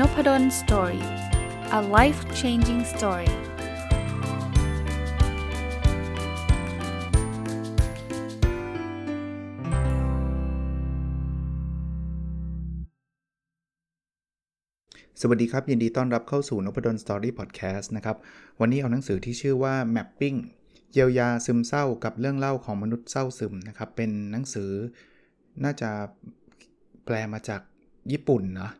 Nopadol's Story a life changing story สวัสดีครับ ยินดีต้อนรับเข้าสู่ Nopadol's Story Podcast นะครับ วันนี้เอาหนังสือที่ชื่อว่า Mapping เยียวยาซึมเศร้ากับเรื่องเล่าของมนุษย์เศร้าซึมนะครับ เป็นหนังสือน่าจะแปลมาจากญี่ปุ่นนะ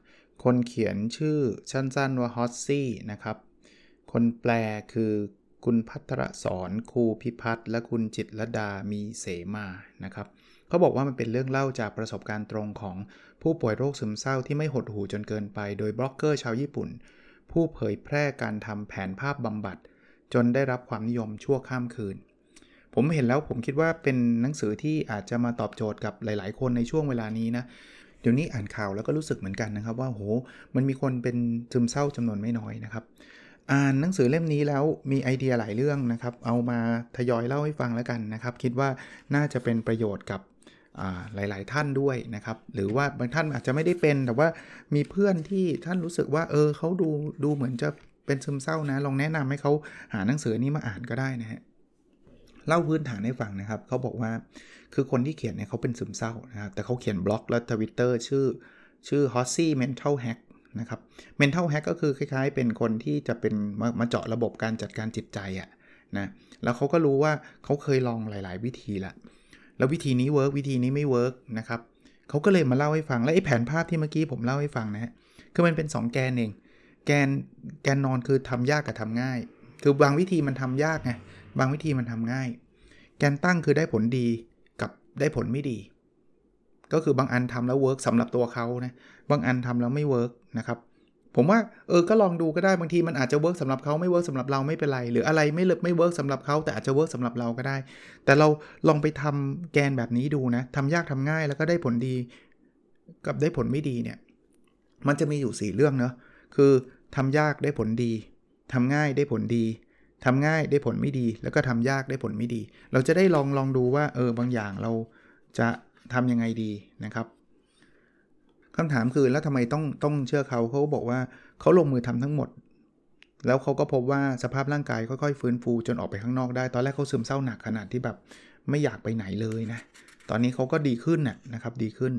คนเขียนชื่อสั้นๆว่า Hossy นะครับ คนแปลคือคุณพัทรสอนครูพิพัฒน์และคุณจิตรดามีเสมานะครับเขาบอกว่ามันเป็นเรื่องเล่าจากประสบการณ์ตรงของผู้ป่วยโรคซึมเศร้าที่ไม่หดหู่จนเกินไป โดยบล็อกเกอร์ชาวญี่ปุ่น ผู้เผยแพร่การทำแผนภาพบำบัด จนได้รับความนิยมชั่วข้ามคืน ผมเห็นแล้วผมคิดว่าเป็นหนังสือที่อาจจะมาตอบโจทย์กับหลาย ๆ คนในช่วงเวลานี้นะ เดี๋ยวนี้อ่านข่าวแล้วก็รู้สึกเหมือนกันนะครับ ว่าโหมันมีคนเป็นซึมเศร้าจำนวนไม่น้อยนะครับ อ่านหนังสือเล่มนี้แล้วมีไอเดียหลายเรื่องนะครับ เอามาทยอยเล่าให้ฟังแล้วกันนะครับ คิดว่าน่าจะเป็นประโยชน์กับหลาย ๆ ท่านด้วยนะครับ หรือว่าบางท่านอาจจะไม่ได้เป็นแต่ว่ามีเพื่อนที่ท่านรู้สึกว่าเออเขาดูดูเหมือนจะเป็นซึมเศร้านะ ลองแนะนำให้เขาหาหนังสือนี้มาอ่านก็ได้นะฮะ เล่าพื้นฐานให้ฟังนะครับเขาบอกว่าคือคนที่เขียนเนี่ยเขาเป็นซึมเศร้านะครับแต่เขาเขียนบล็อกและทวิตเตอร์ชื่อชื่อ h o s s y Mental Hack นะครับ Mental Hack ก็คือคล้ายๆ เป็นคนที่จะเป็นมามาเจาะระบบการจัดการจิตใจอะนะแล้วเขาก็รู้ว่าเขาเคยลองหลาย ๆ วิธีละแล้ววิธีนี้ work วิธีนี้ไม่ work นะครับเขาก็เลยมาเล่าให้ฟังและไอ้แผนภาพที่เมื่อกี้ผมเล่าให้ฟังนะฮะคือมันเป็น 2 แกนเอง แกนแกนนอนคือทำยากกับทำง่าย คือบางวิธีมันทำยากไง บางวิธีมันทำง่าย แกนตั้งคือได้ผลดีกับได้ผลไม่ดี ก็คือบางอันทำแล้ว work สำหรับตัวเขานะบางอันทำแล้วไม่ work นะครับผมว่าเออก็ลองดูก็ได้บางทีมันอาจจะ work สำหรับเขาไม่ work สำหรับเราไม่เป็นไร หรืออะไรไม่ work ไม่ work สำหรับเขาแต่อาจจะ work สำหรับเราก็ได้ แต่เราลองไปทำแกนแบบนี้ดูนะทำยากทำง่ายแล้วก็ได้ผลดี กับได้ผลไม่ดีเนี่ยมันจะมีอยู่ 4 เรื่องเนาะคือทำยากได้ผลดีทำง่ายได้ผลดี ทำง่ายได้ผลไม่ดี แล้วก็ทำยากได้ผลไม่ดี เราจะได้ลองลองดูว่าเออบางอย่างเราจะทํำยังไงดีนะครับคำถามคือแล้วทำไมต้องต้องเชื่อเขาเขาบอกว่าเขาลงมือทำทั้งหมด แล้วเขาก็พบว่าสภาพร่างกายค่อยๆฟื้นฟูจนออกไปข้างนอกได้ ตอนแรกเขาซึมเศร้าหนักขนาดที่แบบไม่อยากไปไหนเลยนะตอนนี้เขาก็ดีขึ้นนะครับดีขึ้น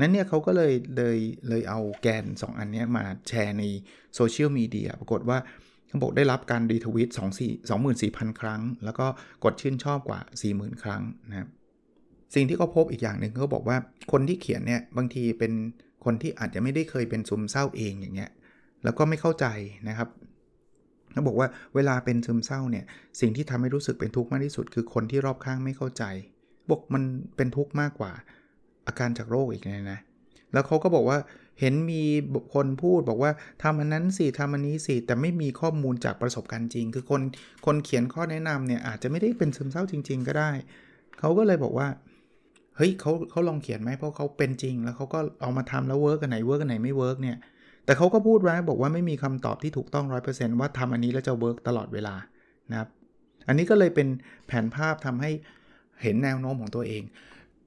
นั้นเนี่ยเขาก็เลยเลยเลยเอาแกน 2 อันนี้มาแชร์ในโซเชียลมีเดียปรากฏว่า เขาบอกได้รับการ retweet 24,000 ครั้ง แล้วก็กดชื่นชอบกว่า 40,000 ครั้งนะครับสิ่งที่เขาพบอีกอย่างหนึ่งเขาบอกว่าคนที่เขียนเนี่ยบางทีเป็นคนที่อาจจะไม่ได้เคยเป็นซึมเศร้าเองอย่างเงี้ยแล้วก็ไม่เข้าใจนะครับเขาบอกว่าเวลาเป็นซึมเศร้าเนี่ยสิ่งที่ทำให้รู้สึกเป็นทุกข์มากที่สุด คือคนที่รอบข้างไม่เข้าใจ บอกมันเป็นทุกข์มากกว่า อาการจากโรคอีกนะนะแล้วเขาก็บอกว่า เห็นมีคนพูดบอกว่าทำอันนั้นสิทำอันนี้สิแต่ไม่มีข้อมูลจากประสบการณ์จริง คือคนคนเขียนข้อแนะนำเนี่ยอาจจะไม่ได้เป็นซึมเศร้าจริง ๆ ก็ได้ เขาก็เลยบอกว่าเฮ้ยเขาเขาลองเขียนไหมเพราะเขาเป็นจริง แล้วเขาก็เอามาทำแล้ว work อันไหน work อันไหนไม่ work เนี่ยแต่เขาก็พูดไว้บอกว่าไม่มีคำตอบที่ถูกต้อง 100%ว่าทำอันนี้แล้วจะ work ตลอดเวลานะครับอันนี้ก็เลยเป็นแผนภาพทำให้เห็นแนวโน้มของตัวเอง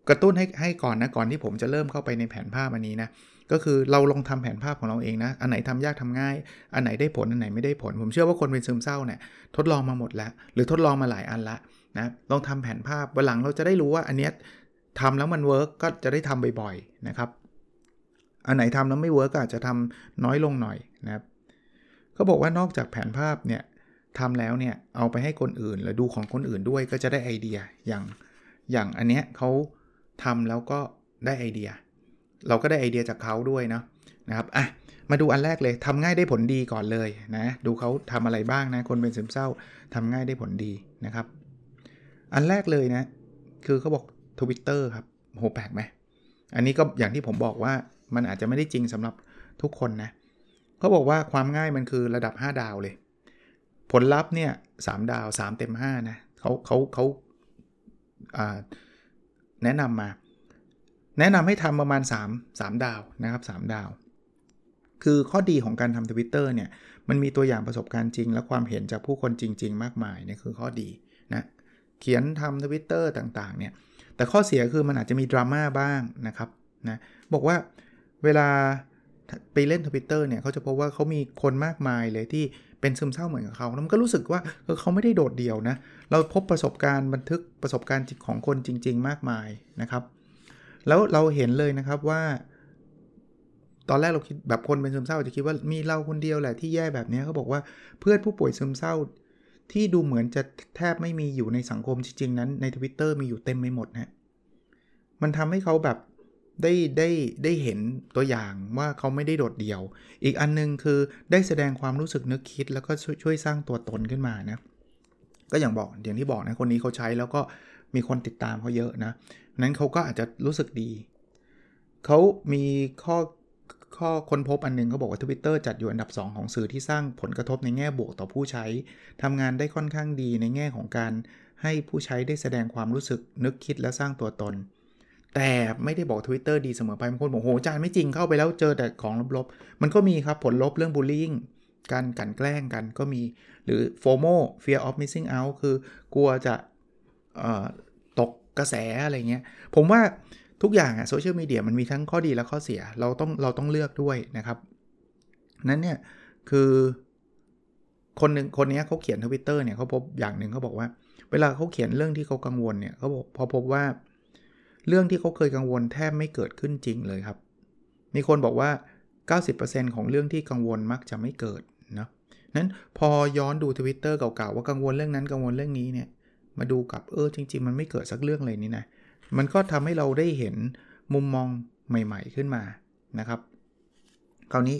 กระตุ้นให้ให้ก่อนนะก่อนที่ผมจะเริ่มเข้าไปในแผนภาพอันนี้นะ ก็คือเราลองทำแผนภาพของเราเองนะ อันไหนทำยากทำง่าย อันไหนได้ผล อันไหนไม่ได้ผล ผมเชื่อว่าคนเป็นซึมเศร้าเนี่ยทดลองมาหมดแล้ว หรือทดลองมาหลายอันละนะลองทำแผนภาพวันหลังเราจะได้รู้ว่าอันเนี้ยทำแล้วมัน work ก็จะได้ทำบ่อยๆนะครับ อันไหนทำแล้วไม่ work อาจจะทำน้อยลงหน่อยนะครับเขาบอกว่านอกจากแผนภาพเนี่ยทำแล้วเนี่ยเอาไปให้คนอื่นหรือดูของคนอื่นด้วยก็จะได้ไอเดียอย่างอย่างอันเนี้ยเขาทำแล้วก็ได้ไอเดีย เราก็ได้ไอเดียจากเขาด้วยเนาะนะครับอะมาดูอันแรกเลยทำง่ายได้ผลดีก่อนเลยนะดูเขาทำอะไรบ้างนะคนเป็นซึมเศร้าทำง่ายได้ผลดีนะครับ อันแรกเลยนะ คือเขาบอก Twitter ครับโหแปลกไหมอันนี้ก็อย่างที่ผมบอกว่ามันอาจจะไม่ได้จริงสำหรับทุกคนนะเขาบอกว่าความง่ายมันคือระดับ 5 ดาวเลย ผลลัพธ์เนี่ยสดาว 3 เต็ม 5 นะเขาเขาเขาแนะนำมา แนะนำให้ทำประมาณ 3 3 ดาวนะครับ 3 ดาว คือข้อดีของการทำทวิตเตอร์เนี่ย มันมีตัวอย่างประสบการณ์จริง และความเห็นจากผู้คนจริง ๆ มากมายนี่คือข้อดีนะ เขียนทำทวิตเตอร์ต่างๆเนี่ย แต่ข้อเสียคือมันอาจจะมีดราม่าบ้างนะครับนะบอกว่าเวลาไปเล่นทวิตเตอร์เนี่ยเขาจะพบว่าเขามีคนมากมายเลยที่เป็นซึมเศร้าเหมือนกับเขาแล้วมันก็รู้สึกว่าเขาไม่ได้โดดเดี่ยวนะ เราพบประสบการณ์บันทึกประสบการณ์ของคนจริง ๆ มากมายนะครับ แล้วเราเห็นเลยนะครับว่า ตอนแรกเราคิดแบบคนเป็นซึมเศร้าจะคิดว่ามีเราคนเดียวแหละที่แย่แบบนี้เขาบอกว่าเพื่อนผู้ป่วยซึมเศร้า ที่ดูเหมือนจะแทบไม่มีอยู่ในสังคมจริงๆนั้นใน Twitter มีอยู่เต็มไปหมดนะมันทำให้เขาแบบได้ได้ได้เห็นตัวอย่างว่าเขาไม่ได้โดดเดี่ยว อีกอันนึงคือได้แสดงความรู้สึกนึกคิด แล้วก็ช่วยสร้างตัวตนขึ้นมานะ ก็อย่างบอกอย่างที่บอกนะคนนี้เขาใช้แล้วก็มีคนติดตามเขาเยอะนะ นั้นเขาก็อาจจะรู้สึกดี เขามีข้อข้อค้นพบอันนึงเขาบอกว่า Twitter จัดอยู่อันดับ 2 ของสื่อที่สร้างผลกระทบในแง่บวกต่อผู้ใช้ ทำงานได้ค่อนข้างดีในแง่ของการให้ผู้ใช้ได้แสดงความรู้สึกนึกคิดและสร้างตัวตน แต่ไม่ได้บอก Twitter ดีเสมอไปบางคนบอกโหจานไม่จริงเข้าไปแล้วเจอแต่ของลบๆ มันก็มีครับผลลบเรื่องบูลลี่การกันแกล้งกันก็มี หรือ FOMO fear of missing out คือกลัวจะ กระแสอะไรเงี้ย ผมว่าทุกอย่างอะโซเชียลมีเดียมันมีทั้งข้อดีและข้อเสีย เราต้องเราต้องเลือกด้วยนะครับ นั้นเนี่ยคือคนหนึ่งคนนี้เขาเขียนทวิตเตอร์เนี่ยเขาพบอย่างหนึ่งเขาบอกว่า เวลาเขาเขียนเรื่องที่เขากังวลเนี่ยเขาบอกพอพบว่า เรื่องที่เขาเคยกังวลแทบไม่เกิดขึ้นจริงเลยครับ มีคนบอกว่า 90%ของเรื่องที่กังวลมักจะไม่เกิดนะนั้นพอย้อนดูทวิตเตอร์เก่าๆว่ากังวลเรื่องนั้นกังวลเรื่องนี้เนี่ย มาดูกับเออจริง ๆ มันไม่เกิดสักเรื่องเลยนี่นะ มันก็ทำให้เราได้เห็นมุมมองใหม่ ๆขึ้นมานะครับ คราวนี้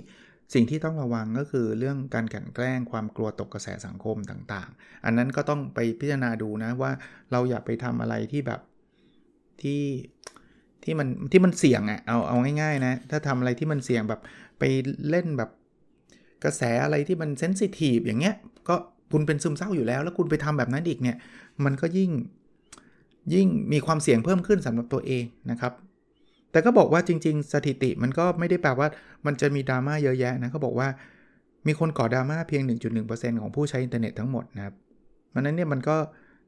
สิ่งที่ต้องระวังก็คือเรื่องการกันแกล้งความกลัวตกกระแสสังคมต่างๆ อันนั้นก็ต้องไปพิจารณาดูนะว่าเราอย่าไปทำอะไรที่แบบที่ที่มันที่มันเสี่ยงอะ่ะเอาเอาง่ายๆนะ ถ้าทำอะไรที่มันเสี่ยงแบบไปเล่นแบบกระแสอะไรที่มันเซนซิทีฟอย่างเงี้ยก็ คุณเป็นซึมเศร้าอยู่แล้ว แล้วคุณไปทำแบบนั้นอีกเนี่ย มันก็ยิ่งยิ่งมีความเสี่ยงเพิ่มขึ้นสำหรับตัวเองนะครับ แต่ก็บอกว่าจริง ๆ สถิติมันก็ไม่ได้แปลว่ามันจะมีดราม่าเยอะแยะนะเขาบอกว่ามีคนก่อดราม่าเพียง 1.1%ของผู้ใช้อินเทอร์เน็ตทั้งหมดนะครับเพราะนั้นเนี่ยมันก็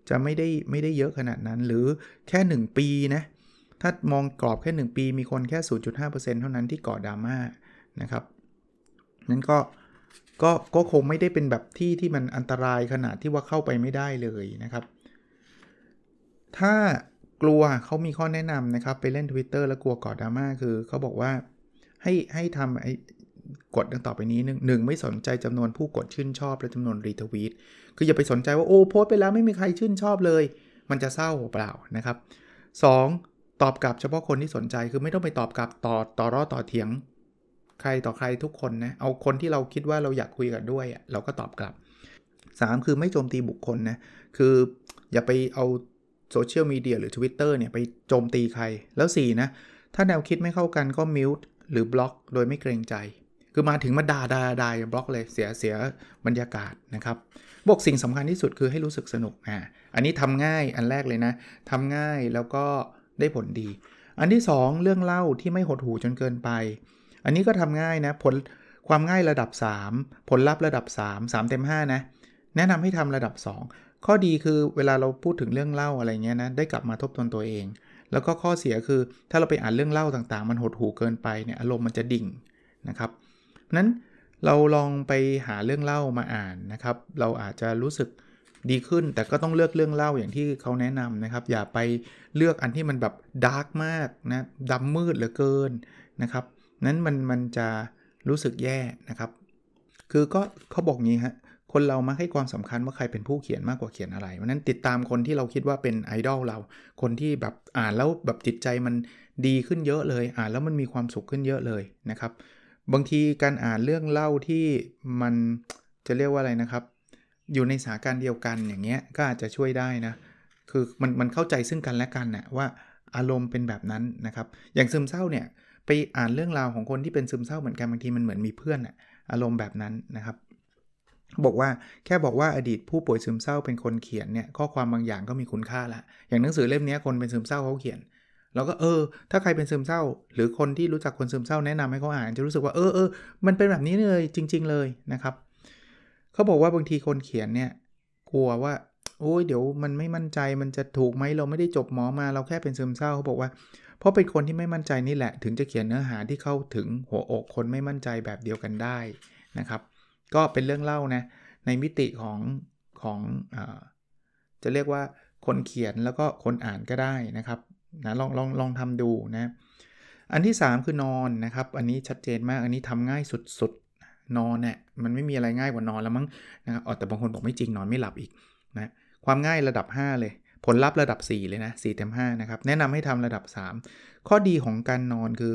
จะไม่ได้ไม่ได้เยอะขนาดนั้น หรือแค่ 1 ปีนะ ถ้ามองกรอบแค่ 1 ปีมีคนแค่ 0.5%เท่านั้นที่ก่อดราม่านะครับนั้นก็ ก็ก็คงไม่ได้เป็นแบบที่ที่มันอันตรายขนาดที่ว่าเข้าไปไม่ได้เลยนะครับ ถ้ากลัวเขามีข้อแนะนำนะครับ ไปเล่น Twitter แล้วกลัวก่อดราม่าคือเขาบอกว่าให้ให้ทำไอ้กดดังต่อไปนี้หนึ่งหนึ่งไม่สนใจจำนวนผู้กดชื่นชอบและจำนวนรีทวีตคืออย่าไปสนใจว่าโอ้โพสไปแล้วไม่มีใครชื่นชอบเลย มันจะเศร้าเปล่านะครับ 2. ตอบกลับเฉพาะคนที่สนใจคือไม่ต้องไปตอบกลับต่อต่อรอต่อเถียง ใครต่อใครทุกคนนะ เอาคนที่เราคิดว่าเราอยากคุยกันด้วย เราก็ตอบกลับ 3. คือไม่โจมตีบุคคลนะ คืออย่าไปเอาโซเชียลมีเดียหรือ Twitter เนี่ยไปโจมตีใคร แล้ว 4 นะ ถ้าแนวคิดไม่เข้ากันก็ mute หรือบล็อก โดยไม่เกรงใจ คือมาถึงมาด่าด่าด่าบล็อกเลยเสียเสียบรรยากาศนะครับบอกสิ่งสำคัญที่สุดคือให้รู้สึกสนุกอ่าอันนี้ทำง่ายอันแรกเลยนะทำง่ายแล้วก็ได้ผลดี อันที่ 2 เรื่องเล่าที่ไม่หดหูจนเกินไป อันนี้ก็ทำง่ายนะผลความง่ายระดับ 3 ผลลัพธ์ระดับ 3 3เต็ม5นะแนะนำให้ทำระดับ 2 ข้อดีคือเวลาเราพูดถึงเรื่องเล่าอะไรเงี้ยนะได้กลับมาทบทวนตัวเอง แล้วก็ข้อเสียคือถ้าเราไปอ่านเรื่องเล่าต่างๆ มันหดหูเกินไปเนี่ยอารมณ์มันจะดิ่งนะครับนั้นเราลองไปหาเรื่องเล่ามาอ่านนะครับ เราอาจจะรู้สึกดีขึ้น แต่ก็ต้องเลือกเรื่องเล่าอย่างที่เขาแนะนำนะครับ อย่าไปเลือกอันที่มันแบบดาร์กมากนะดำมืดเหลือเกินนะครับ นั้นมันมันจะรู้สึกแย่นะครับ คือก็เขาบอกงี้ฮะคนเรามาให้ความสำคัญว่าใครเป็นผู้เขียนมากกว่าเขียนอะไรเพราะนั้นติดตามคนที่เราคิดว่าเป็นไอดอลเรา คนที่แบบอ่านแล้วแบบจิตใจมันดีขึ้นเยอะเลย อ่านแล้วมันมีความสุขขึ้นเยอะเลยนะครับ บางทีการอ่านเรื่องเล่าที่มันจะเรียกว่าอะไรนะครับ อยู่ในสถานการณ์เดียวกันอย่างเงี้ยก็อาจจะช่วยได้นะ คือมันมันเข้าใจซึ่งกันและกันนะว่าอารมณ์เป็นแบบนั้นนะครับ อย่างซึมเศร้าเนี่ย ไปอ่านเรื่องราวของคนที่เป็นซึมเศร้าเหมือนกันบางทีมันเหมือนมีเพื่อนอะอารมณ์แบบนั้นนะครับ บอกว่าแค่บอกว่าอดีตผู้ป่วยซึมเศร้าเป็นคนเขียนเนี่ยข้อความบางอย่างก็มีคุณค่าละอย่างหนังสือเล่มนี้คนเป็นซึมเศร้าเขาเขียนเราก็เออ ถ้าใครเป็นซึมเศร้า หรือคนที่รู้จักคนซึมเศร้าแนะนำให้เขาอ่านจะรู้สึกว่าเออเออมันเป็นแบบนี้เลยจริง ๆ เลยนะครับเขาบอกว่าบางทีคนเขียนเนี่ยกลัวว่าโอ้ยเดี๋ยวมันไม่มั่นใจมันจะถูกไหมเราไม่ได้จบหมอมาเราแค่เป็นซึมเศร้าเขาบอกว่า เพราะเป็นคนที่ไม่มั่นใจนี่แหละ ถึงจะเขียนเนื้อหาที่เข้าถึงหัวอกคนไม่มั่นใจแบบเดียวกันได้นะครับ ก็เป็นเรื่องเล่านะในมิติของของอจะเรียกว่าคนเขียนแล้วก็คนอ่านก็ได้นะครับนะลองลองลองทำดูนะอันที่ 3 คือนอนนะครับ อันนี้ชัดเจนมากอันนี้ทำง่ายสุดๆ นอนเนี่ยมันไม่มีอะไรง่ายกว่านอนแล้วมั้งนะครับแต่บางคนบอกไม่จริงนอนไม่หลับอีกนะความง่ายระดับ 5 เลย ผลลัพธ์ระดับ 4 เลยนะ4เต็ม5นะครับ แนะนำให้ทำระดับ 3 ข้อดีของการนอนคือ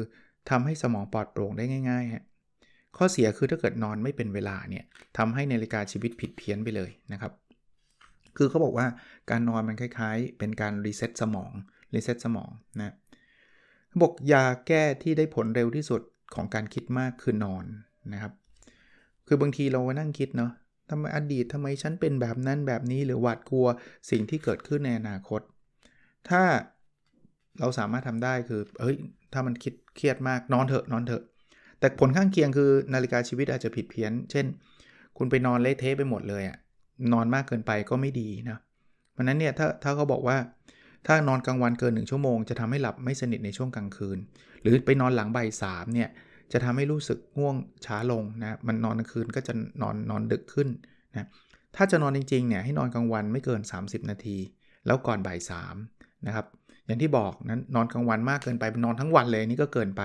ทำให้สมองปลอดโปร่งได้ง่ายๆฮะข้อเสียคือถ้าเกิดนอนไม่เป็นเวลาเนี่ยทำให้นาฬิกาชีวิตผิดเพี้ยนไปเลยนะครับ คือเขาบอกว่าการนอนมันคล้ายๆ เป็นการ reset สมอง reset สมองนะบอกยาแก้ที่ได้ผลเร็วที่สุดของการคิดมากคือนอนนะครับ คือบางทีเรานั่งคิดเนาะ ทำไมอดีตทำไมฉันเป็นแบบนั้นแบบนี้หรือหวาดกลัวสิ่งที่เกิดขึ้นในอนาคต ถ้าเราสามารถทำได้คือเฮ้ยถ้ามันคิดเครียดมากนอนเถอะนอนเถอะ แต่ผลข้างเคียงคือนาฬิกาชีวิตอาจจะผิดเพี้ยน เช่น คุณไปนอนเละเทะไปหมดเลยอะนอนมากเกินไปก็ไม่ดีนะเพราะนั้นเนี่ยถ้าถ้าเขาบอกว่าถ้านอนกลางวันเกิน 1 ชั่วโมง จะทำให้หลับไม่สนิทในช่วงกลางคืน หรือไปนอนหลังบ่ายสามเนี่ย จะทำให้รู้สึกง่วงช้าลงนะ มันนอนกลางคืนก็จะนอนนอนดึกขึ้นนะ ถ้าจะนอนจริงๆเนี่ยให้นอนกลางวันไม่เกิน 30 นาที แล้วก่อนบ่ายสามนะครับ อย่างที่บอกนั้นนอนกลางวันมากเกินไปนอนทั้งวันเลยนี่ก็เกินไป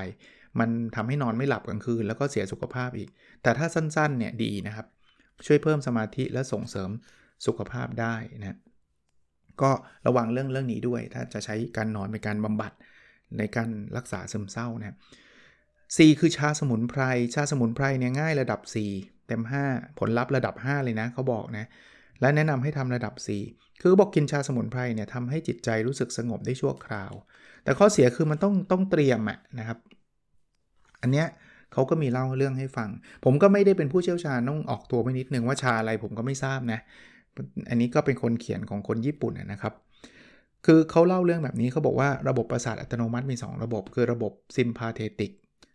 มันทำให้นอนไม่หลับกลางคืน แล้วก็เสียสุขภาพอีก แต่ถ้าสั้นๆเนี่ยดีนะครับ ช่วยเพิ่มสมาธิและส่งเสริมสุขภาพได้นะก็ระวังเรื่องเรื่องนี้ด้วย ถ้าจะใช้การนอนเป็นการบำบัดในการรักษาซึมเศร้านะ่คื 4 คือชาสมุนไพร ชาสมุนไพรเนี่ยง่ายระดับ 4 เต็ม 5 ผลลัพธ์ระดับ 5 เลยนะเขาบอกนะ และแนะนำให้ทำระดับ 4 คือบอกกินชาสมุนไพรเนี่ยทำให้จิตใจรู้สึกสงบได้ชั่วคราว แต่ข้อเสียคือมันต้องต้องเตรียมอะนะครับ อันเนี้ยเขาก็มีเล่าเรื่องให้ฟัง ผมก็ไม่ได้เป็นผู้เชี่ยวชาญต้องออกตัวไปนิดนึงว่าชาอะไรผมก็ไม่ทราบนะ อันนี้ก็เป็นคนเขียนของคนญี่ปุ่นนะครับคือเขาเล่าเรื่องแบบนี้เขาบอกว่าระบบประสาทอัตโนมัติมี 2 ระบบ คือระบบซิมพาเทติก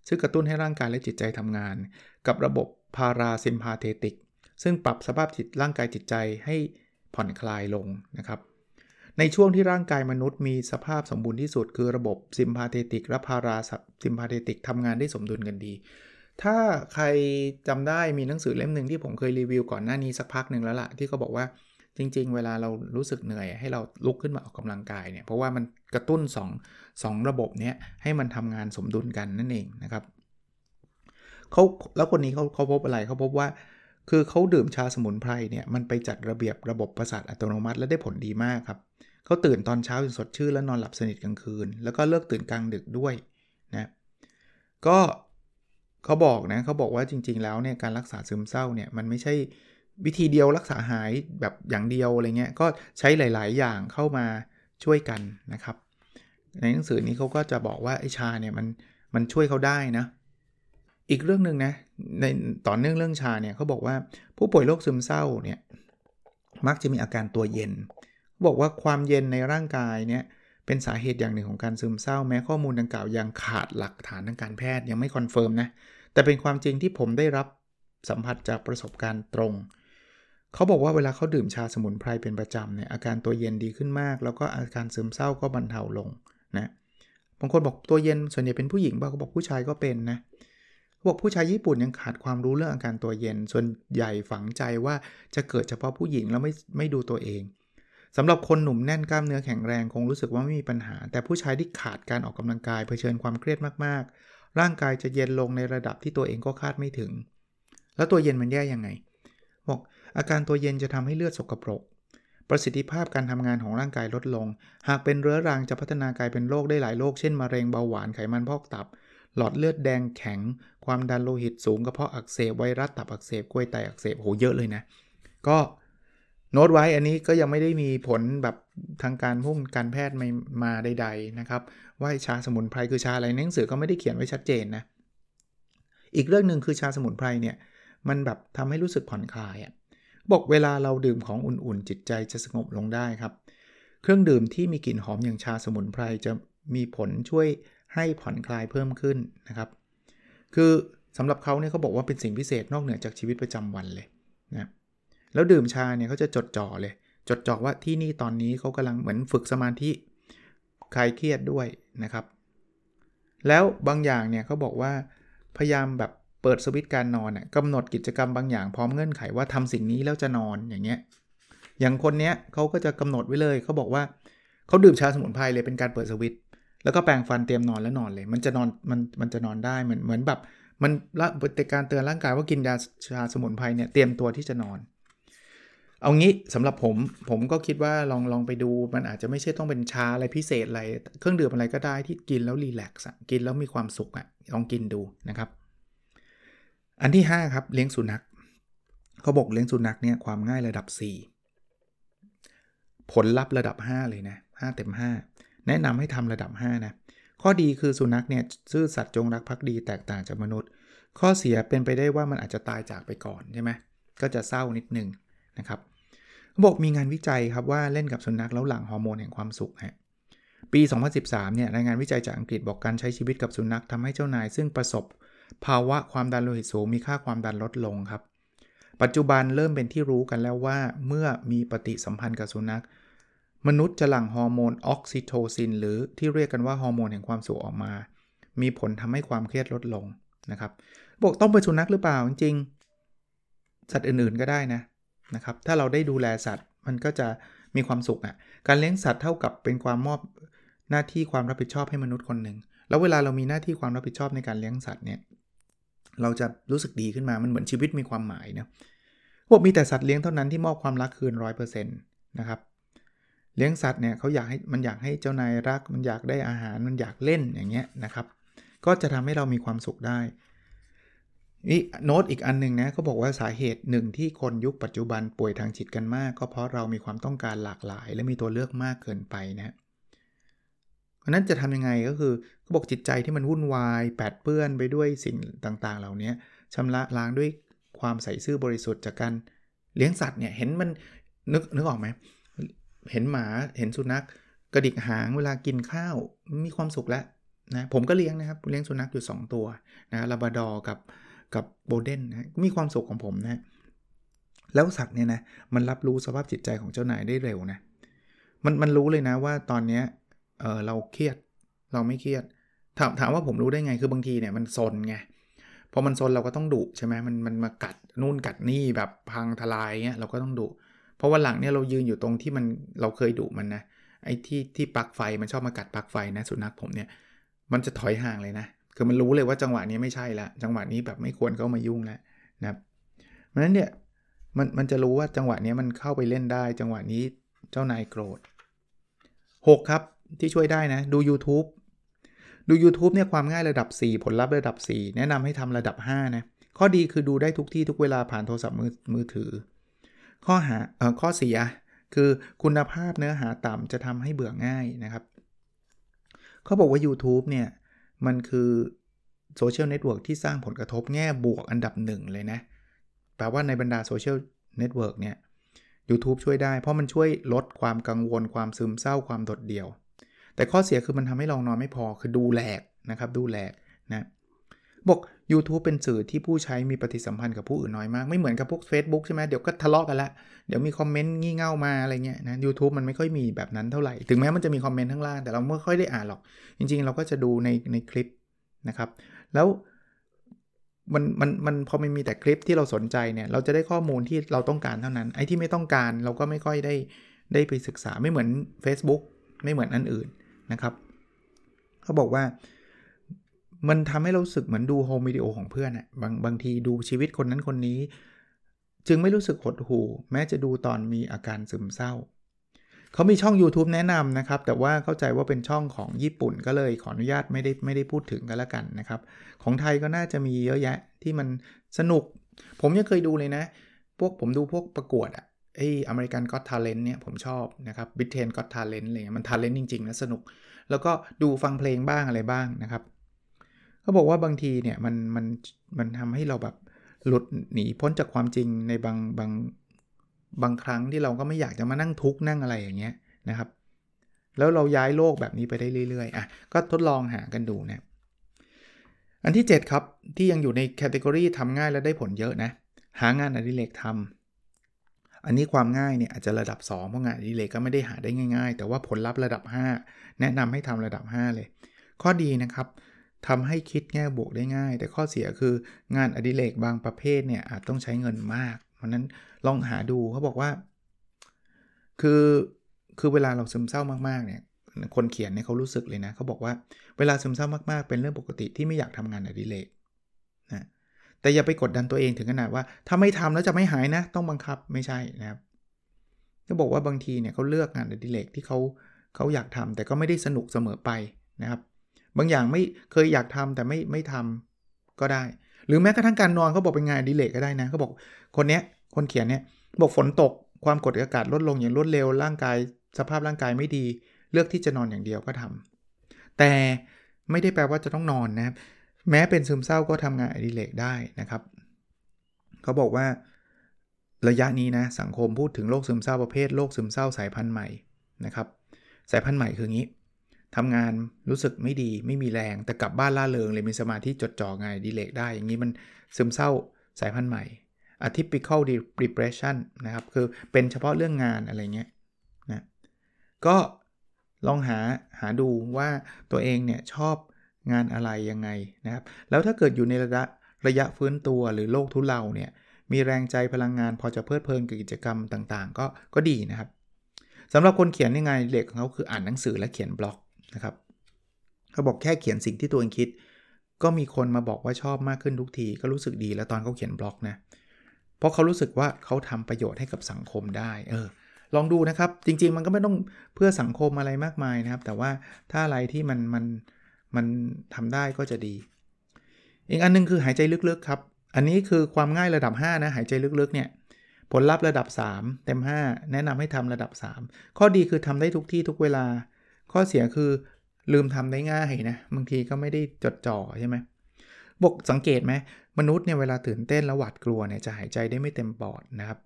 ซึ่งกระตุ้นให้ร่างกายและจิตใจทำงาน กับระบบพาราซิมพาเทติก ซึ่งปรับสภาพจิตร่างกายจิตใจให้ผ่อนคลายลงนะครับ ในช่วงที่ร่างกายมนุษย์มีสภาพสมบูรณ์ที่สุด คือระบบซิมพาเทติกและพาราซิมพาเทติกทำงานได้สมดุลกันดี ถ้าใครจำได้มีหนังสือเล่มหนึ่งที่ผมเคยรีวิวก่อนหน้านี้สักพักหนึ่งแล้วละ่ะที่เขาบอกว่าจริง ๆ เวลาเรารู้สึกเหนื่อยให้เราลุกขึ้นมาออกกำลังกายเนี่ยเพราะว่ามัน กระตุ้น2 2ระบบนี้ให้มันทำงานสมดุลกันนั่นเองนะครับเขาแล้วคนนี้เขาเขาพบอะไรเขาพบว่า คือเขาดื่มชาสมุนไพรเนี่ยมันไปจัดระเบียบระบบประสาทอัตโนมัติและได้ผลดีมากครับเขาตื่นตอนเช้าจนสดชื่นและนอนหลับสนิทกลางคืน แล้วก็เลิกตื่นกลางดึกด้วยนะก็เขาบอกนะเขาบอกว่าจริง ๆ แล้วเนี่ยการรักษาซึมเศร้าเนี่ยมันไม่ใช่วิธีเดียวรักษาหายแบบอย่างเดียวอะไรเงี้ยก็ใช้หลาย ๆ อย่างเข้ามา ช่วยกันนะครับ ในหนังสือนี้เขาก็จะบอกว่าไอ้ชาเนี่ยมันมันช่วยเขาได้นะ อีกเรื่องหนึ่งนะในต่อเนื่องเรื่องชาเนี่ยเขาบอกว่าผู้ป่วยโรคซึมเศร้าเนี่ยมักจะมีอาการตัวเย็นบอกว่าความเย็นในร่างกายเนี่ยเป็นสาเหตุอย่างหนึ่งของการซึมเศร้าแม้ข้อมูลดังกล่าวยังขาดหลักฐานทางการแพทย์ยังไม่ confirm นะแต่เป็นความจริงที่ผมได้รับสัมผัสจากประสบการณ์ตรง เขาบอกว่าเวลาเขาดื่มชาสมุนไพรเป็นประจำเนี่ยอาการตัวเย็นดีขึ้นมาก แล้วก็อาการซึมเศร้าก็บรรเทาลงนะบางคนบอกตัวเย็นส่วนใหญ่เป็นผู้หญิงบางคนบอกผู้ชายก็เป็นนะบอกผู้ชายญี่ปุ่นยังขาดความรู้เรื่องอาการตัวเย็น ส่วนใหญ่ฝังใจว่าจะเกิดเฉพาะผู้หญิงแล้วไม่ไม่ดูตัวเองสำหรับคนหนุ่มแน่นกล้ามเนื้อแข็งแรงคงรู้สึกว่าไม่มีปัญหา แต่ผู้ชายที่ขาดการออกกำลังกายเผชิญความเครียดมากๆ ร่างกายจะเย็นลงในระดับที่ตัวเองก็คาดไม่ถึง แล้วตัวเย็นมันแย่ยังไง บอก อาการตัวเย็นจะทำให้เลือดสกปรก ประสิทธิภาพการทำงานของร่างกายลดลง หากเป็นเรื้อรังจะพัฒนากลายเป็นโรคได้หลายโรค เช่นมะเร็งเบาหวานไขมันพอกตับ หลอดเลือดแดงแข็ง ความดันโลหิตสูงกระเพาะอักเสบไวรัสตับอักเสบกล้วยไตอักเสบโหเยอะเลยนะ ก็โน้ตไว้อันนี้ก็ยังไม่ได้มีผลแบบทางการพุ่งการแพทย์มาใด ๆนะครับว่าชาสมุนไพรคือชาอะไรหนังสือก็ไม่ได้เขียนไว้ชัดเจนนะอีกเรื่องหนึ่งคือชาสมุนไพรเนี่ยมันแบบทำให้รู้สึกผ่อนคลายอะ่ะ บอกเวลาเราดื่มของอุ่นๆ จิตใจจะสงบลงได้ครับ เครื่องดื่มที่มีกลิ่นหอมอย่างชาสมุนไพรจะมีผลช่วยให้ผ่อนคลายเพิ่มขึ้นนะครับ คือสำหรับเขาเนี่ยเขาบอกว่าเป็นสิ่งพิเศษนอกเหนือจากชีวิตประจำวันเลยนะแล้วดื่มชาเนี่ยเขาจะจดจ่อเลย จดจ่อว่าที่นี่ตอนนี้เขากำลังเหมือนฝึกสมาธิคลายเครียดด้วยนะครับ แล้วบางอย่างเนี่ยเขาบอกว่าพยายามแบบ เปิดสวิตช์การนอนน่ะกำหนดกิจกรรมบางอย่างพร้อมเงื่อนไขว่าทำสิ่งนี้แล้วจะนอนอย่างเงี้ยอย่างคนเนี้ยเขาก็จะกำหนดไว้เลยเขาบอกว่าเขาดื่มชาสมุนไพรเลยเป็นการเปิดสวิตช์แล้วก็แปรงฟันเตรียมนอนแล้วนอนเลย มันจะนอนมันมันจะนอนได้เหมือนเหมือนแบบมันละเป็นการเตือนร่างกายว่ากินยาชาสมุนไพรเนี่ยเตรียมตัวที่จะนอน เอางี้สำหรับผมผมก็คิดว่าลองลองไปดูมันอาจจะไม่ใช่ต้องเป็นชาอะไรพิเศษอะไร เครื่องดื่มอะไรก็ได้ที่กินแล้วรีแลกซ์กินแล้วมีความสุขอะลองกินดูนะครับ อันที่ 5 ครับเลี้ยงสุนัขเขาบอกเลี้ยงสุนัขเนี่ยความง่ายระดับ 4 ผลลัพธ์ระดับ 5 เลยนะ5เต็ม 5 แนะนำให้ทำระดับ 5 นะ ข้อดีคือสุนัขเนี่ยซื่อสัตย์จงรักภักดีแตกต่างจากมนุษย์ ข้อเสียเป็นไปได้ว่ามันอาจจะตายจากไปก่อนใช่ไหมก็จะเศร้านิดนึงนะครับบอกมีงานวิจัยครับว่าเล่นกับสุนัขแล้วหลั่งฮอร์โมนแห่งความสุขฮะปี 2013 เนี่ยรายงานวิจัยจากอังกฤษบอกการใช้ชีวิตกับสุนัขทำให้เจ้านายซึ่งประสบ ภาวะความดันโลหิตสูงมีค่าความดันลดลงครับ ปัจจุบันเริ่มเป็นที่รู้กันแล้วว่า เมื่อมีปฏิสัมพันธ์กับสุนัข มนุษย์จะหลั่งฮอร์โมนออกซิโทซิน หรือที่เรียกกันว่าฮอร์โมนแห่งความสุขออกมา มีผลทำให้ความเครียดลดลงนะครับบอกต้องเป็นสุนัขหรือเปล่าจริงๆสัตว์อื่นๆก็ได้นะนะครับ ถ้าเราได้ดูแลสัตว์มันก็จะมีความสุขอะ่ะการเลี้ยงสัตว์เท่ากับเป็นความมอบหน้าที่ความรับผิดชอบให้มนุษย์คนหนึ่งแล้วเวลาเรามีหน้าที่ความรับผิดชอบในการเลี้ยงสัตว์เนี่ย เราจะรู้สึกดีขึ้นมา มันเหมือนชีวิตมีความหมายนะบอกมีแต่สัตว์เลี้ยงเท่านั้นที่มอบความรักคืนร้อยเปอร์เซ็นต์นะครับ เลี้ยงสัตว์เนี่ยเขาอยากให้มันอยากให้เจ้านายรัก มันอยากได้อาหาร มันอยากเล่นอย่างเงี้ยนะครับ ก็จะทำให้เรามีความสุขได้นี่โน้ตอีกอันหนึ่งนะเขาบอกว่าสาเหตุหนึ่งที่คนยุคปัจจุบันป่วยทางจิตกันมาก ก็เพราะเรามีความต้องการหลากหลาย และมีตัวเลือกมากเกินไปนะ เพราะนั้นจะทำยังไงก็คือเขาบอกจิตใจที่มันวุ่นวาย แปดเปื้อนไปด้วยสิ่งต่างๆ เหล่านี้ชำระล้างด้วยความใส่ซื่อบริสุทธิ์จากการเลี้ยงสัตว์เนี่ยเห็นมันนึกนึกออกไหมเห็นหมาเห็นสุนัข กระดิกหางเวลากินข้าวมีความสุขแล้วนะผมก็เลี้ยงนะครับเลี้ยงสุนัขอยู่ 2 ตัวนะลาบาดอกับกับโบเดนนะมีความสุขของผมนะแล้วสัตว์เนี่ยนะมันรับรู้สภาพจิตใจของเจ้านายได้เร็วนะมันมันรู้เลยนะว่าตอนเนี้ย เออเราเครียดเราไม่เครียด ถามถามว่าผมรู้ได้ไงคือบางทีเนี่ยมันซนไงพอมันซนเราก็ต้องดุใช่ไหมมันมันมากัดนู่นกัดนี่แบบพังทลายเงี้ยเราก็ต้องดุเพราะว่าหลังเนี่ยเรายืนอยู่ตรงที่มันเราเคยดุมันนะไอ้ที่ที่ปลั๊กไฟมันชอบมากัดปลั๊กไฟนะสุนัขผมเนี่ยมันจะถอยห่างเลยนะคือมันรู้เลยว่าจังหวะนี้ไม่ใช่ละจังหวะนี้แบบไม่ควรเข้ามายุ่งแล้วนะครับเพราะฉะนั้นเนี่ยมันมันจะรู้ว่าจังหวะนี้มันเข้าไปเล่นได้ จังหวะนี้เจ้านายโกรธ 6 ครับ ที่ช่วยได้นะ ดู YouTube ดู YouTube เนี่ยความง่ายระดับ 4 ผลลัพธ์ระดับ 4 แนะนำให้ทำระดับ 5 นะ ข้อดีคือดูได้ทุกที่ทุกเวลาผ่านโทรศัพท์มือมือถือ ข้อหาเอ่อข้อเสียคือคุณภาพเนื้อหาต่ำจะทำให้เบื่อง่ายนะครับเขาบอกว่า YouTube เนี่ย มันคือ social network ที่สร้างผลกระทบแง่บวกอันดับหนึ่งเลยนะ แปลว่าในบรรดา social network เนี่ย YouTube ช่วยได้ เพราะมันช่วยลดความกังวลความซึมเศร้าความโดดเดี่ยว แต่ข้อเสียคือมันทำให้เรานอนไม่พอคือดูแหลกนะครับ ดูแหลกนะบอก YouTube เป็นสื่อที่ผู้ใช้มีปฏิสัมพันธ์กับผู้อื่นน้อยมาก ไม่เหมือนกับพวก Facebook ใช่ไหมเดี๋ยวก็ทะเลาะกันละ เดี๋ยวมีคอมเมนต์งี่เง่ามาอะไรเงี้ยนะยูทูบมันไม่ค่อยมีแบบนั้นเท่าไหร่ ถึงแม้มันจะมีคอมเมนต์ข้างล่าง แต่เราไม่ค่อยได้อ่านหรอก จริง ๆ เราก็จะดูในในคลิปนะครับ แล้วมันมันมันพอมันมีแต่คลิปที่เราสนใจเนี่ย เราจะได้ข้อมูลที่เราต้องการเท่านั้น ไอ้ที่ไม่ต้องการเราก็ไม่ค่อยได้ได้ไปศึกษาไม่เหมือน Facebook ไม่เหมือนอันอื่น นะครับเขาบอกว่ามันทำให้เราสึกเหมือนดูโฮมวิดีโอของเพื่อนอะบางบางทีดูชีวิตคนนั้นคนนี้ จึงไม่รู้สึกหดหู่ แม้จะดูตอนมีอาการซึมเศร้า เขามีช่อง YouTube แนะนำนะครับ แต่ว่าเข้าใจว่าเป็นช่องของญี่ปุ่นก็เลยขออนุญาตไม่ได้ไม่ได้พูดถึงกันแล้วกันนะครับ ของไทยก็น่าจะมีเยอะแยะที่มันสนุก ผมยังเคยดูเลยนะ พวกผมดูพวกประกวดอะ ไอ American Got Talent เนี่ยผมชอบนะครับ Britain Got Talent อะไรเงี้ยมัน talent จริงๆนะสนุก แล้วก็ดูฟังเพลงบ้างอะไรบ้างนะครับเขาบอกว่าบางทีเนี่ยมันมันมันทำให้เราแบบหลุดหนีพ้นจากความจริงในบางบางบางครั้งที่เราก็ไม่อยากจะมานั่งทุกข์นั่งอะไรอย่างเงี้ยนะครับ แล้วเราย้ายโลกแบบนี้ไปได้เรื่อยๆอะก็ทดลองหากันดูนะอันที่ 7 ครับ ที่ยังอยู่ในแคตตากรีทำง่ายและได้ผลเยอะนะ หางานอดิเรกทำ อันนี้ความง่ายเนี่ยอาจจะระดับ 2 เพราะงานอดิเรกก็ไม่ได้หาได้ง่าย ๆ แต่ว่าผลลัพธ์ระดับ 5 แนะนำให้ทำระดับ 5 เลย ข้อดีนะครับทำให้คิดแง่บวกได้ง่าย แต่ข้อเสียคืองานอดิเรกบางประเภทเนี่ยอาจต้องใช้เงินมาก เพราะนั้นลองหาดูเขาบอกว่า คือคือเวลาเราซึมเศร้ามากๆเนี่ยคนเขียนเนี่ยเขารู้สึกเลยนะเขาบอกว่าเวลาซึมเศร้ามากๆ เป็นเรื่องปกติที่ไม่อยากทำงานอดิเรกนะ แต่อย่าไปกดดันตัวเองถึงขนาดว่า ถ้าไม่ทำแล้วจะไม่หายนะ ต้องบังคับไม่ใช่นะครับเขาบอกว่าบางทีเนี่ยเขาเลือกงานอดิเรกที่เขาเขาอยากทำแต่ก็ไม่ได้สนุกเสมอไปนะครับ บางอย่างไม่เคยอยากทำแต่ไม่ไม่ทำก็ได้ หรือแม้กระทั่งการนอนเขาบอกเป็นงานอดิเรกก็ได้นะเขาบอกคนเนี้ยคนเขียนเนี่ยบอกฝนตกความกดอากาศลดลงอย่างรวดเร็วร่างกาย สภาพร่างกายไม่ดี เลือกที่จะนอนอย่างเดียวก็ทำแต่ไม่ได้แปลว่าจะต้องนอนนะครับ แม้เป็นซึมเศร้าก็ทำงานอดิเรกได้นะครับเขาบอกว่าระยะนี้นะสังคมพูดถึงโรคซึมเศร้าประเภทโรคซึมเศร้าสายพันธุ์ใหม่นะครับ สายพันธุ์ใหม่คืองี้ทำงานรู้สึกไม่ดีไม่มีแรงแต่กลับบ้านล่าเริงเลยมีสมาธิจดจ่องานดีเลกได้ อย่างนี้มันซึมเศร้าสายพันธุ์ใหม่ atypical depression นะครับ คือเป็นเฉพาะเรื่องงานอะไรเงี้ยนะก็ลองหาหาดูว่าตัวเองเนี่ยชอบ งานอะไรยังไงนะครับแล้วถ้าเกิดอยู่ในระยะระยะฟื้นตัวหรือโรคทุเลาเนี่ยมีแรงใจพลังงานพอจะเพลิดเพลินกับกิจกรรมต่างๆ ก็ก็ดีนะครับสำหรับคนเขียนยังไงเด็กของเขาคืออ่านหนังสือและเขียนบล็อกนะครับเขาบอกแค่เขียนสิ่งที่ตัวเองคิด ก็มีคนมาบอกว่าชอบมากขึ้นทุกทีก็รู้สึกดีแล้วตอนเขาเขียนบล็อกนะเพราะเขารู้สึกว่าเขาทำประโยชน์ให้กับสังคมได้เออลองดูนะครับ จริงๆมันก็ไม่ต้องเพื่อสังคมอะไรมากมายนะครับ แต่ว่าถ้าอะไรที่มันมัน มันทำได้ก็จะดี อีกอันนึงคือหายใจลึกๆครับ อันนี้คือความง่ายระดับ 5 นะ หายใจลึกๆเนี่ยผลลัพธ์ระดับ 3 เต็ม 5 แนะนำให้ทำระดับ 3 ข้อดีคือทำได้ทุกที่ทุกเวลา ข้อเสียคือลืมทำได้ง่ายนะบางทีก็ไม่ได้จดจ่อใช่ไหมบกสังเกตไหมมนุษย์เนี่ยเวลาตื่นเต้นแล้วหวาดกลัวเนี่ยจะหายใจได้ไม่เต็มปอดนะครับ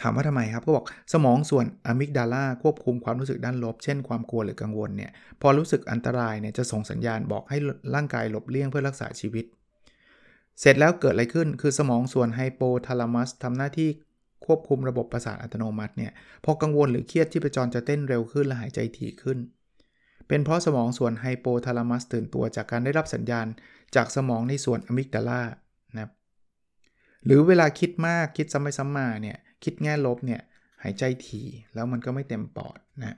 ถามว่าทำไมครับก็บอกสมองส่วนอะมิกดาลาควบคุมความรู้สึกด้านลบ เช่นความกลัวหรือกังวลเนี่ยพอรู้สึกอันตรายเนี่ยจะส่งสัญญาณบอกให้ร่างกายหลบเลี่ยงเพื่อรักษาชีวิต เสร็จแล้วเกิดอะไรขึ้นคือสมองส่วนไฮโปทาลามัสทำหน้าที่ควบคุมระบบประสาทอัตโนมัติเนี่ยพอกังวลหรือเครียดที่ประจรจะเต้นเร็วขึ้นและหายใจถี่ขึ้น เป็นเพราะสมองส่วนไฮโปทาลามัสตื่นตัวจากการได้รับสัญญาณ จากสมองในส่วนอะมิกดาลานะครับหรือเวลาคิดมากคิดซ้ำไปซ้ำมาเนี่ย คิดแง่ลบเนี่ยหายใจถี่แล้วมันก็ไม่เต็มปอดนะ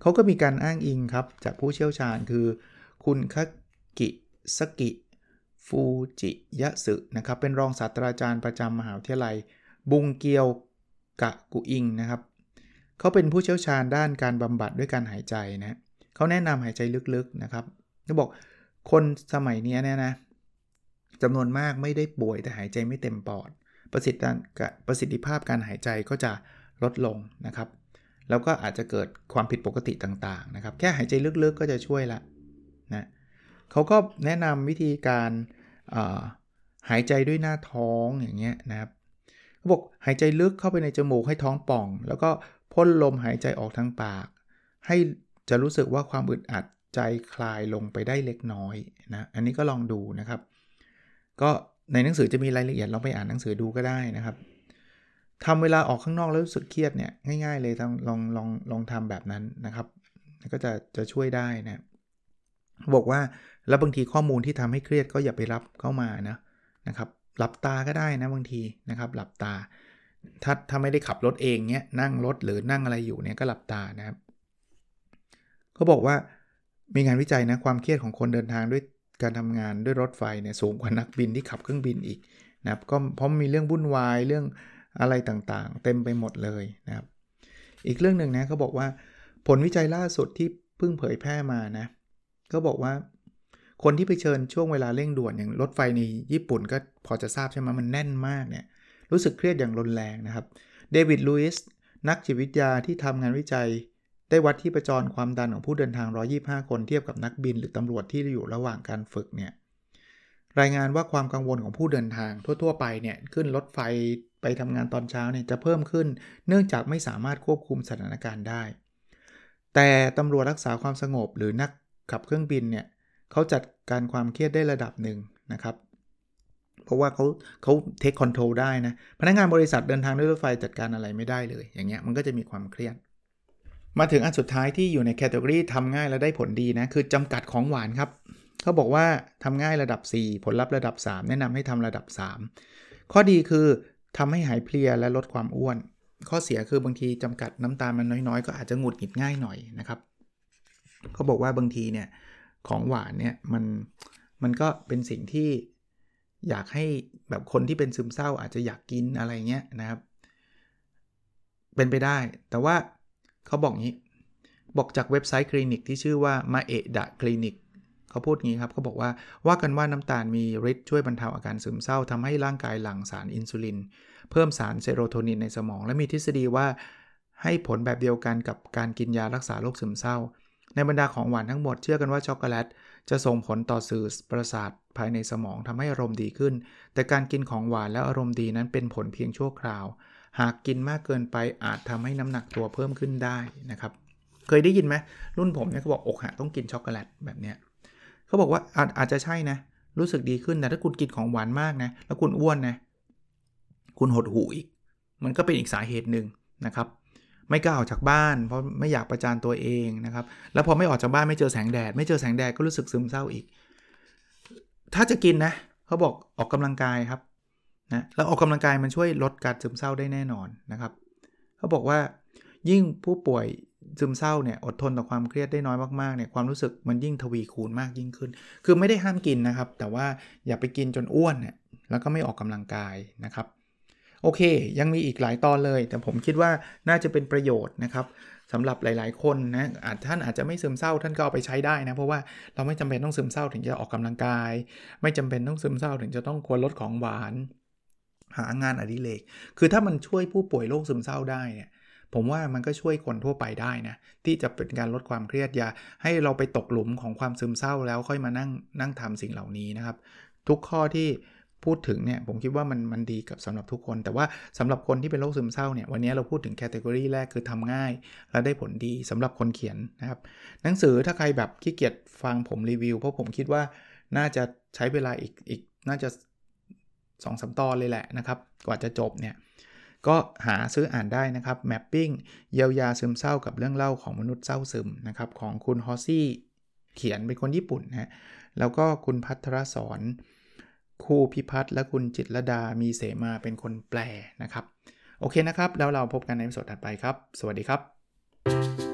เขาก็มีการอ้างอิงครับ จากผู้เชี่ยวชาญคือ คุณคกิสกิฟูจิยะสึนะครับ เป็นรองศาสตราจารย์ประจำมหาวิทยาลัย บุงเกียวกะกุอิงนะครับ เขาเป็นผู้เชี่ยวชาญด้านการบำบัดด้วยการหายใจนะเขาแนะนำหายใจลึกๆนะครับเขาบอกคนสมัยนี้เนี่ยนะจำนวนมากไม่ได้ป่วยแต่หายใจไม่เต็มปอด ประสิทธิประสิทธิภาพการหายใจก็จะลดลงนะครับ แล้วก็อาจจะเกิดความผิดปกติต่างๆนะครับ แค่หายใจลึกๆก็จะช่วยละนะเขาก็แนะนำวิธีการหายใจด้วยหน้าท้องอย่างเงี้ยนะครับเขาบอกหายใจลึกเข้าไปในจมูกให้ท้องป่อง แล้วก็พ่นลมหายใจออกทางปาก ให้จะรู้สึกว่าความอึดอัดใจคลายลงไปได้เล็กน้อยนะ อันนี้ก็ลองดูนะครับ ก็ ในหนังสือจะมีรายละเอียดลองไปอ่านหนังสือดูก็ได้นะครับทำเวลาออกข้างนอกแล้วรู้สึกเครียดเนี่ยง่าย ๆ เลยลองลองลองลองทำแบบนั้นนะครับ ก็จะจะช่วยได้นะบอกว่าแล้วบางทีข้อมูลที่ทำให้เครียดก็อย่าไปรับเข้ามานะนะครับหลับตาก็ได้นะบางทีนะครับ หลับตา ถ้าถ้าไม่ได้ขับรถเองเนี้ยนั่งรถหรือนั่งอะไรอยู่เนี่ยก็หลับตานะครับเขาบอกว่ามีงานวิจัยนะความเครียดของคนเดินทางด้วย การทำงานด้วยรถไฟเนี่ยสูงกว่านักบินที่ขับเครื่องบินอีกนะครับก็เพราะมีเรื่องวุ่นวายเรื่องอะไรต่างๆ เต็มไปหมดเลยนะครับ อีกเรื่องหนึ่งนะเขาบอกว่า ผลวิจัยล่าสุดที่เพิ่งเผยแพร่มานะก็บอกว่า คนที่ไปเชิญช่วงเวลาเร่งด่วนอย่างรถไฟในญี่ปุ่นก็พอจะทราบใช่ไหมมันแน่นมากเนี่ยรู้สึกเครียดอย่างรุนแรงนะครับเดวิดลูอิสนักจิตวิทยาที่ทำงานวิจัย ได้วัดที่ประจรความดันของผู้เดินทาง 125 คนเทียบกับนักบินหรือตำรวจที่อยู่ระหว่างการฝึกเนี่ยรายงานว่าความกังวลของผู้เดินทางทั่ว ๆ ไปเนี่ยขึ้นรถไฟไปทำงานตอนเช้าเนี่ยจะเพิ่มขึ้น เนื่องจากไม่สามารถควบคุมสถานการณ์ได้ แต่ตำรวจรักษาความสงบหรือนักขับเครื่องบินเนี่ยเขาจัดการความเครียดได้ระดับหนึ่งนะครับเพราะว่าเขาเขา take control ได้นะ พนักงานบริษัทเดินทางด้วยรถไฟจัดการอะไรไม่ได้เลย อย่างเงี้ยมันก็จะมีความเครียด มาถึงอันสุดท้ายที่อยู่ใน category ทำง่ายและได้ผลดีนะ คือจำกัดของหวานครับ เขาบอกว่าทำง่ายระดับ 4 ผลลัพธ์ระดับ 3 แนะนำให้ทำระดับ 3 ข้อดีคือทำให้หายเพลียและลดความอ้วน ข้อเสียคือบางทีจำกัดน้ำตาลมันน้อยๆ ก็อาจจะหงุดหงิดง่ายหน่อยนะครับ เขาบอกว่าบางทีเนี่ยของหวานเนี่ยมันมันก็เป็นสิ่งที่อยากให้แบบคนที่เป็นซึมเศร้าอาจจะอยากกินอะไรเงี้ยนะครับ เป็นไปได้ แต่ว่า เขาบอกงี้ บอกจากเว็บไซต์คลินิกที่ชื่อว่ามาเอะดะคลินิกเขาพูดงี้ครับเขาบอกว่าว่ากันว่าน้ำตาลมีฤทธิ์ช่วยบรรเทาอาการซึมเศร้าทำให้ร่างกายหลั่งสารอินซูลิน เพิ่มสารเซโรโทนินในสมอง และมีทฤษฎีว่าให้ผลแบบเดียวกันกับการกินยารักษาโรคซึมเศร้า ในบรรดาของหวานทั้งหมดเชื่อกันว่าช็อกโกแลตจะส่งผลต่อสื่อประสาทภายในสมองทำให้อารมณ์ดีขึ้น แต่การกินของหวานแล้วอารมณ์ดีนั้นเป็นผลเพียงชั่วคราว หากกินมากเกินไปอาจทำให้น้ำหนักตัวเพิ่มขึ้นได้นะครับ เคยได้ยินไหมรุ่นผมเนี่ยเขาบอกอกหักต้องกินช็อกโกแลตแบบเนี้ยเขาบอกว่าอาจอาจจะใช่นะรู้สึกดีขึ้นแต่ถ้าคุณกินของหวานมากนะแล้วคุณอ้วนนะคุณหดหูอีก มันก็เป็นอีกสาเหตุหนึ่งนะครับ ไม่กล้าออกจากบ้าน เพราะไม่อยากประจานตัวเองนะครับ แล้วพอไม่ออกจากบ้านไม่เจอแสงแดด ไม่เจอแสงแดดก็รู้สึกซึมเศร้าอีก ถ้าจะกินนะเขาบอกออกกำลังกายครับ นะแล้วออกกำลังกายมันช่วยลดการซึมเศร้าได้แน่นอนนะครับเขาบอกว่ายิ่งผู้ป่วยซึมเศร้าเนี่ยอดทนต่อความเครียดได้น้อยมากๆเนี่ยความรู้สึกมันยิ่งทวีคูณมากยิ่งขึ้น คือไม่ได้ห้ามกินนะครับ แต่ว่าอย่าไปกินจนอ้วนเนี่ยแล้วก็ไม่ออกกำลังกายนะครับโอเค ยังมีอีกหลายตอนเลย แต่ผมคิดว่าน่าจะเป็นประโยชน์นะครับสำหรับหลาย ๆ คนนะอาจท่านอาจจะไม่ซึมเศร้าท่านก็เอาไปใช้ได้นะเพราะว่าเราไม่จำเป็นต้องซึมเศร้าถึงจะออกกำลังกาย ไม่จำเป็นต้องซึมเศร้าถึงจะต้องควรลดของหวาน หางานอดิเรกคือถ้ามันช่วยผู้ป่วยโรคซึมเศร้าได้เนี่ยผมว่ามันก็ช่วยคนทั่วไปได้นะที่จะเป็นการลดความเครียดอย่าให้เราไปตกหลุมของความซึมเศร้าแล้วค่อยมานั่งนั่งทำสิ่งเหล่านี้นะครับ ทุกข้อที่พูดถึงเนี่ยผมคิดว่ามันมันดีกับสำหรับทุกคน แต่ว่าสำหรับคนที่เป็นโรคซึมเศร้าเนี่ยวันนี้เราพูดถึงแคตตากรีแรกคือทำง่าย และได้ผลดีสำหรับคนเขียนนะครับ หนังสือถ้าใครแบบขี้เกียจฟังผมรีวิว เพราะผมคิดว่าน่าจะใช้เวลาอีกอีกน่าจะ 2อสตอนเลยแหละนะครับ กว่าจะจบเนี่ย ก็หาซื้ออ่านได้นะครับ Mapping เยียวยาซึมเศร้ากับเรื่องเล่าของมนุษย์เศร้าซึมนะครับ ของคุณฮอซี่เขียนเป็นคนญี่ปุ่นนะแล้วก็คุณพัทรสอนครูพิพัฒน์และคุณจิตรดามีเสมาเป็นคนแปลนะครับ โอเคนะครับ แล้วเราพบกันในสดถัดไปครับ สวัสดีครับ